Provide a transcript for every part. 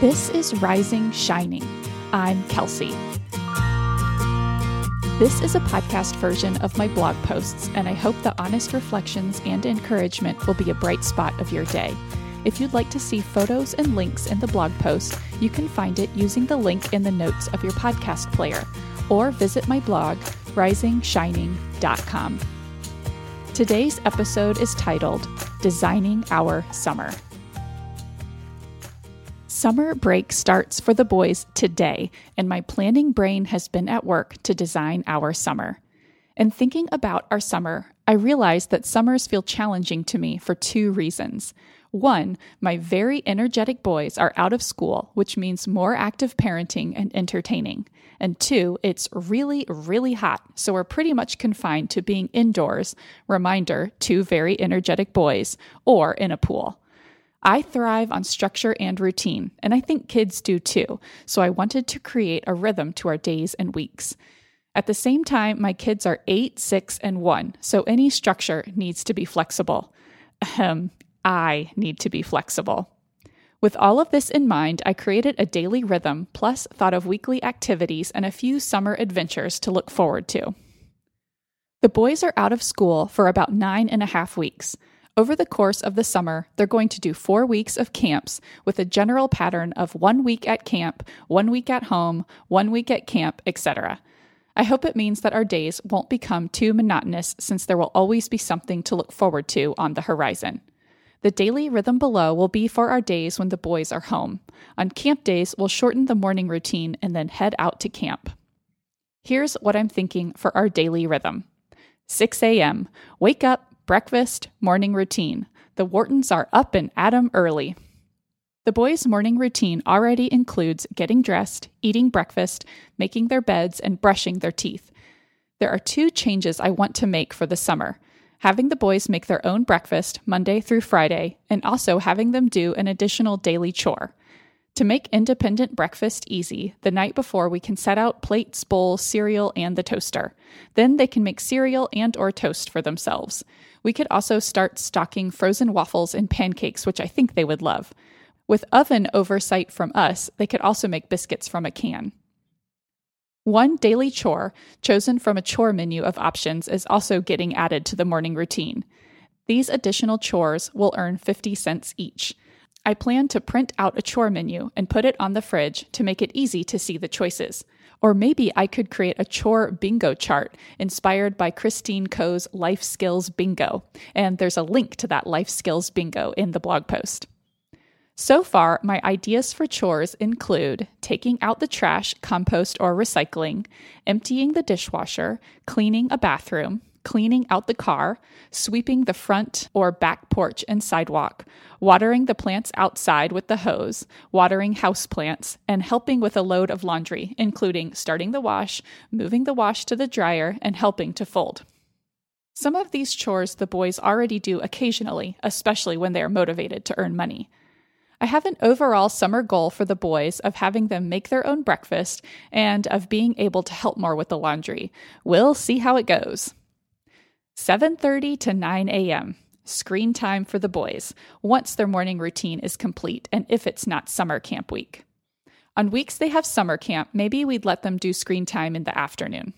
This is Rising Shining. I'm Kelsey. This is a podcast version of my blog posts, and I hope the honest reflections and encouragement will be a bright spot of your day. If you'd like to see photos and links in the blog post, you can find it using the link in the notes of your podcast player, or visit my blog, risingshining.com. Today's episode is titled Designing Our Summer. Summer break starts for the boys today, and my planning brain has been at work to design our summer. In thinking about our summer, I realized that summers feel challenging to me for two reasons. One, my very energetic boys are out of school, which means more active parenting and entertaining. And two, it's really, really hot, so we're pretty much confined to being indoors. Reminder, two very energetic boys, or in a pool. I thrive on structure and routine, and I think kids do too, so I wanted to create a rhythm to our days and weeks. At the same time, my kids are 8, 6, and 1, so any structure needs to be flexible. Ahem, I need to be flexible. With all of this in mind, I created a daily rhythm, plus thought of weekly activities and a few summer adventures to look forward to. The boys are out of school for about nine and a half weeks. Over the course of the summer, they're going to do four weeks of camps with a general pattern of one week at camp, one week at home, one week at camp, etc. I hope it means that our days won't become too monotonous since there will always be something to look forward to on the horizon. The daily rhythm below will be for our days when the boys are home. On camp days, we'll shorten the morning routine and then head out to camp. Here's what I'm thinking for our daily rhythm 6 a.m. Wake up, breakfast, morning routine. The Whartons are up and at 'em early. The boys' morning routine already includes getting dressed, eating breakfast, making their beds, and brushing their teeth. There are two changes I want to make for the summer having the boys make their own breakfast Monday through Friday, and also having them do an additional daily chore. To make independent breakfast easy, the night before we can set out plates, bowls, cereal, and the toaster. Then they can make cereal and or toast for themselves. We could also start stocking frozen waffles and pancakes, which I think they would love. With oven oversight from us, they could also make biscuits from a can. One daily chore, chosen from a chore menu of options, is also getting added to the morning routine. These additional chores will earn 50 cents each. I plan to print out a chore menu and put it on the fridge to make it easy to see the choices. Or maybe I could create a chore bingo chart inspired by Christine Koh's Life Skills Bingo. And there's a link to that Life Skills Bingo in the blog post. So far, my ideas for chores include taking out the trash, compost, or recycling, emptying the dishwasher, cleaning a bathroom, cleaning out the car, sweeping the front or back porch and sidewalk, watering the plants outside with the hose, watering house plants, and helping with a load of laundry, including starting the wash, moving the wash to the dryer, and helping to fold. Some of these chores the boys already do occasionally, especially when they are motivated to earn money. I have an overall summer goal for the boys of having them make their own breakfast and of being able to help more with the laundry. We'll see how it goes. 7:30 to 9 a.m. Screen time for the boys once their morning routine is complete and if it's not summer camp week. On weeks they have summer camp, maybe we'd let them do screen time in the afternoon.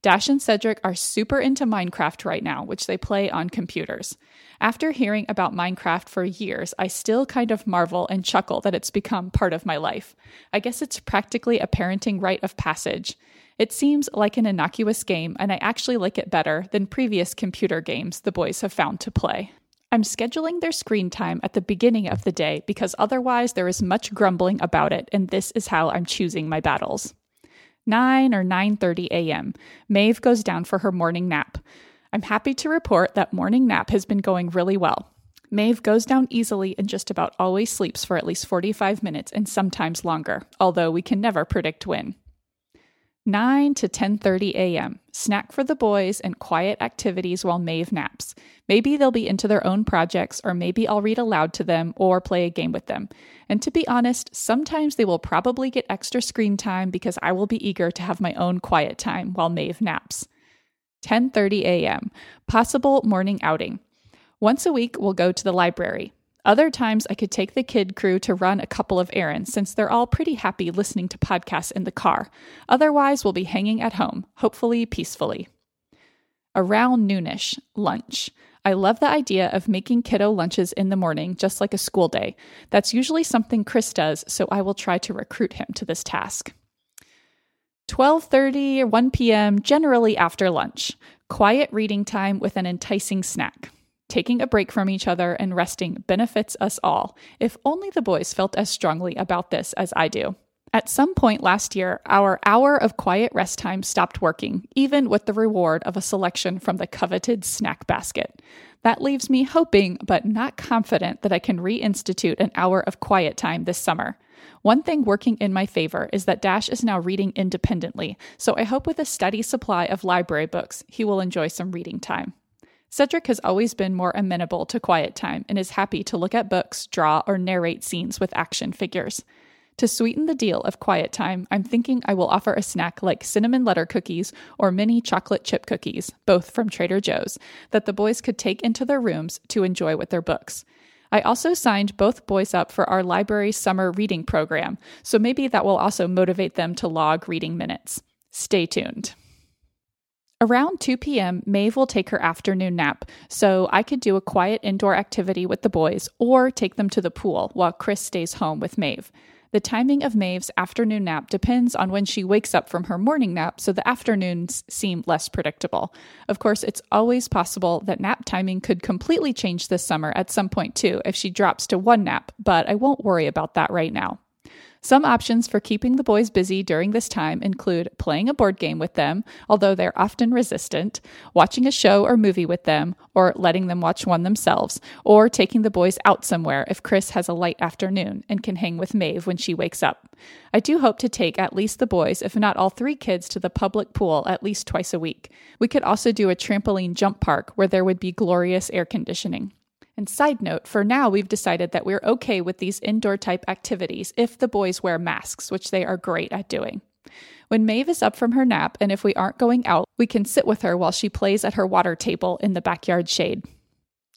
Dash and Cedric are super into Minecraft right now, which they play on computers. After hearing about Minecraft for years, I still kind of marvel and chuckle that it's become part of my life. I guess it's practically a parenting rite of passage. It seems like an innocuous game, and I actually like it better than previous computer games the boys have found to play. I'm scheduling their screen time at the beginning of the day because otherwise there is much grumbling about it, and this is how I'm choosing my battles. 9 or 9:30 a.m. Maeve goes down for her morning nap. I'm happy to report that morning nap has been going really well. Maeve goes down easily and just about always sleeps for at least 45 minutes and sometimes longer, although we can never predict when. 9 to 10:30 a.m. Snack for the boys and quiet activities while Maeve naps. Maybe they'll be into their own projects or maybe I'll read aloud to them or play a game with them. And to be honest, sometimes they will probably get extra screen time because I will be eager to have my own quiet time while Maeve naps. 10:30 a.m. Possible morning outing. Once a week we'll go to the library. Other times, I could take the kid crew to run a couple of errands since they're all pretty happy listening to podcasts in the car. Otherwise, we'll be hanging at home, hopefully peacefully. Around noonish, lunch. I love the idea of making kiddo lunches in the morning, just like a school day. That's usually something Chris does, so I will try to recruit him to this task. 12:30 or 1 p.m., generally after lunch. Quiet reading time with an enticing snack. Taking a break from each other and resting benefits us all. If only the boys felt as strongly about this as I do. At some point last year, our hour of quiet rest time stopped working, even with the reward of a selection from the coveted snack basket. That leaves me hoping, but not confident, that I can reinstitute an hour of quiet time this summer. One thing working in my favor is that Dash is now reading independently, so I hope with a steady supply of library books, he will enjoy some reading time. Cedric has always been more amenable to quiet time and is happy to look at books, draw, or narrate scenes with action figures. To sweeten the deal of quiet time, I'm thinking I will offer a snack like cinnamon letter cookies or mini chocolate chip cookies, both from Trader Joe's, that the boys could take into their rooms to enjoy with their books. I also signed both boys up for our library summer reading program, so maybe that will also motivate them to log reading minutes. Stay tuned. Around 2 p.m., Maeve will take her afternoon nap, so I could do a quiet indoor activity with the boys or take them to the pool while Chris stays home with Maeve. The timing of Maeve's afternoon nap depends on when she wakes up from her morning nap, so the afternoons seem less predictable. Of course, it's always possible that nap timing could completely change this summer at some point too if she drops to one nap, but I won't worry about that right now. Some options for keeping the boys busy during this time include playing a board game with them, although they're often resistant, watching a show or movie with them, or letting them watch one themselves, or taking the boys out somewhere if Chris has a light afternoon and can hang with Maeve when she wakes up. I do hope to take at least the boys, if not all three kids, to the public pool at least twice a week. We could also do a trampoline jump park where there would be glorious air conditioning. And side note, for now, we've decided that we're okay with these indoor type activities if the boys wear masks, which they are great at doing. When Maeve is up from her nap, and if we aren't going out, we can sit with her while she plays at her water table in the backyard shade.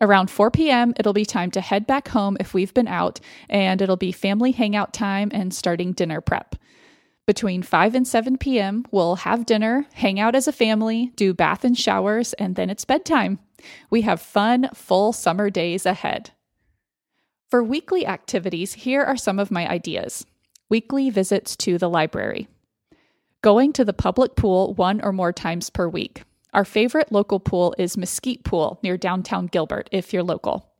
Around 4 p.m., it'll be time to head back home if we've been out, and it'll be family hangout time and starting dinner prep. Between 5 and 7 p.m., we'll have dinner, hang out as a family, do bath and showers, and then it's bedtime. We have fun, full summer days ahead. For weekly activities, here are some of my ideas weekly visits to the library, going to the public pool one or more times per week. Our favorite local pool is Mesquite Pool near downtown Gilbert, if you're local.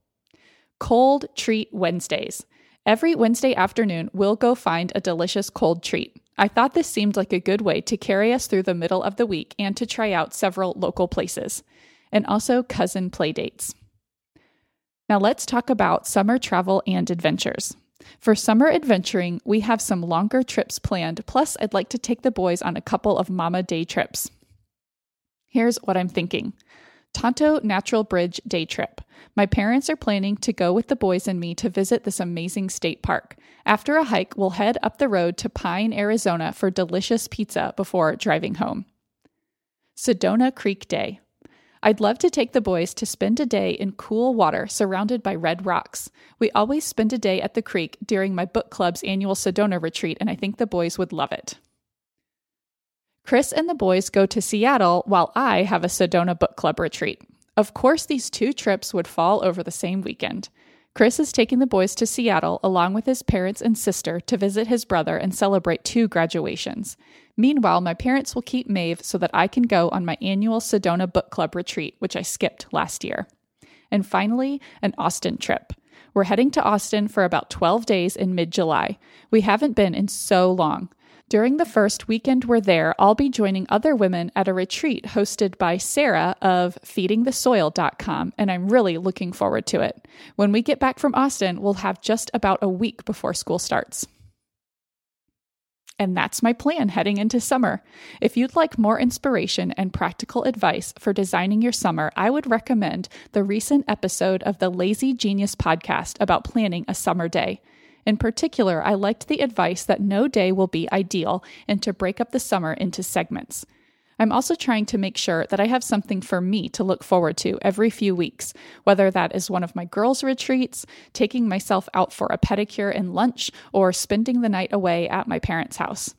Cold Treat Wednesdays. Every Wednesday afternoon, we'll go find a delicious cold treat. I thought this seemed like a good way to carry us through the middle of the week and to try out several local places, and also cousin playdates. Now let's talk about summer travel and adventures. For summer adventuring, we have some longer trips planned, plus, I'd like to take the boys on a couple of mama day trips. Here's what I'm thinking Tonto Natural Bridge day trip. My parents are planning to go with the boys and me to visit this amazing state park. After a hike, we'll head up the road to Pine, Arizona for delicious pizza before driving home. Sedona Creek Day. I'd love to take the boys to spend a day in cool water surrounded by red rocks. We always spend a day at the creek during my book club's annual Sedona retreat, and I think the boys would love it. Chris and the boys go to Seattle while I have a Sedona book club retreat. Of course, these two trips would fall over the same weekend. Chris is taking the boys to Seattle along with his parents and sister to visit his brother and celebrate two graduations. Meanwhile, my parents will keep Maeve so that I can go on my annual Sedona book club retreat, which I skipped last year. And finally, an Austin trip. We're heading to Austin for about 12 days in mid July. We haven't been in so long. During the first weekend we're there, I'll be joining other women at a retreat hosted by Sarah of feedingthesoil.com, and I'm really looking forward to it. When we get back from Austin, we'll have just about a week before school starts. And that's my plan heading into summer. If you'd like more inspiration and practical advice for designing your summer, I would recommend the recent episode of the Lazy Genius podcast about planning a summer day. In particular, I liked the advice that no day will be ideal and to break up the summer into segments. I'm also trying to make sure that I have something for me to look forward to every few weeks, whether that is one of my girls' retreats, taking myself out for a pedicure and lunch, or spending the night away at my parents' house.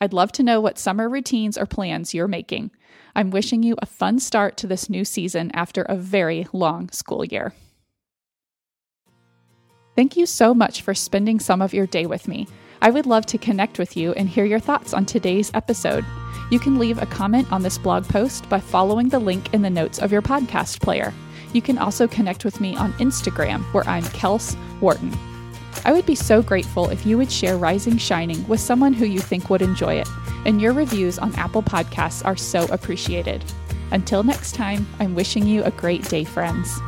I'd love to know what summer routines or plans you're making. I'm wishing you a fun start to this new season after a very long school year. Thank you so much for spending some of your day with me. I would love to connect with you and hear your thoughts on today's episode. You can leave a comment on this blog post by following the link in the notes of your podcast player. You can also connect with me on Instagram, where I'm Kels Wharton. I would be so grateful if you would share Rising Shining with someone who you think would enjoy it, and your reviews on Apple Podcasts are so appreciated. Until next time, I'm wishing you a great day, friends.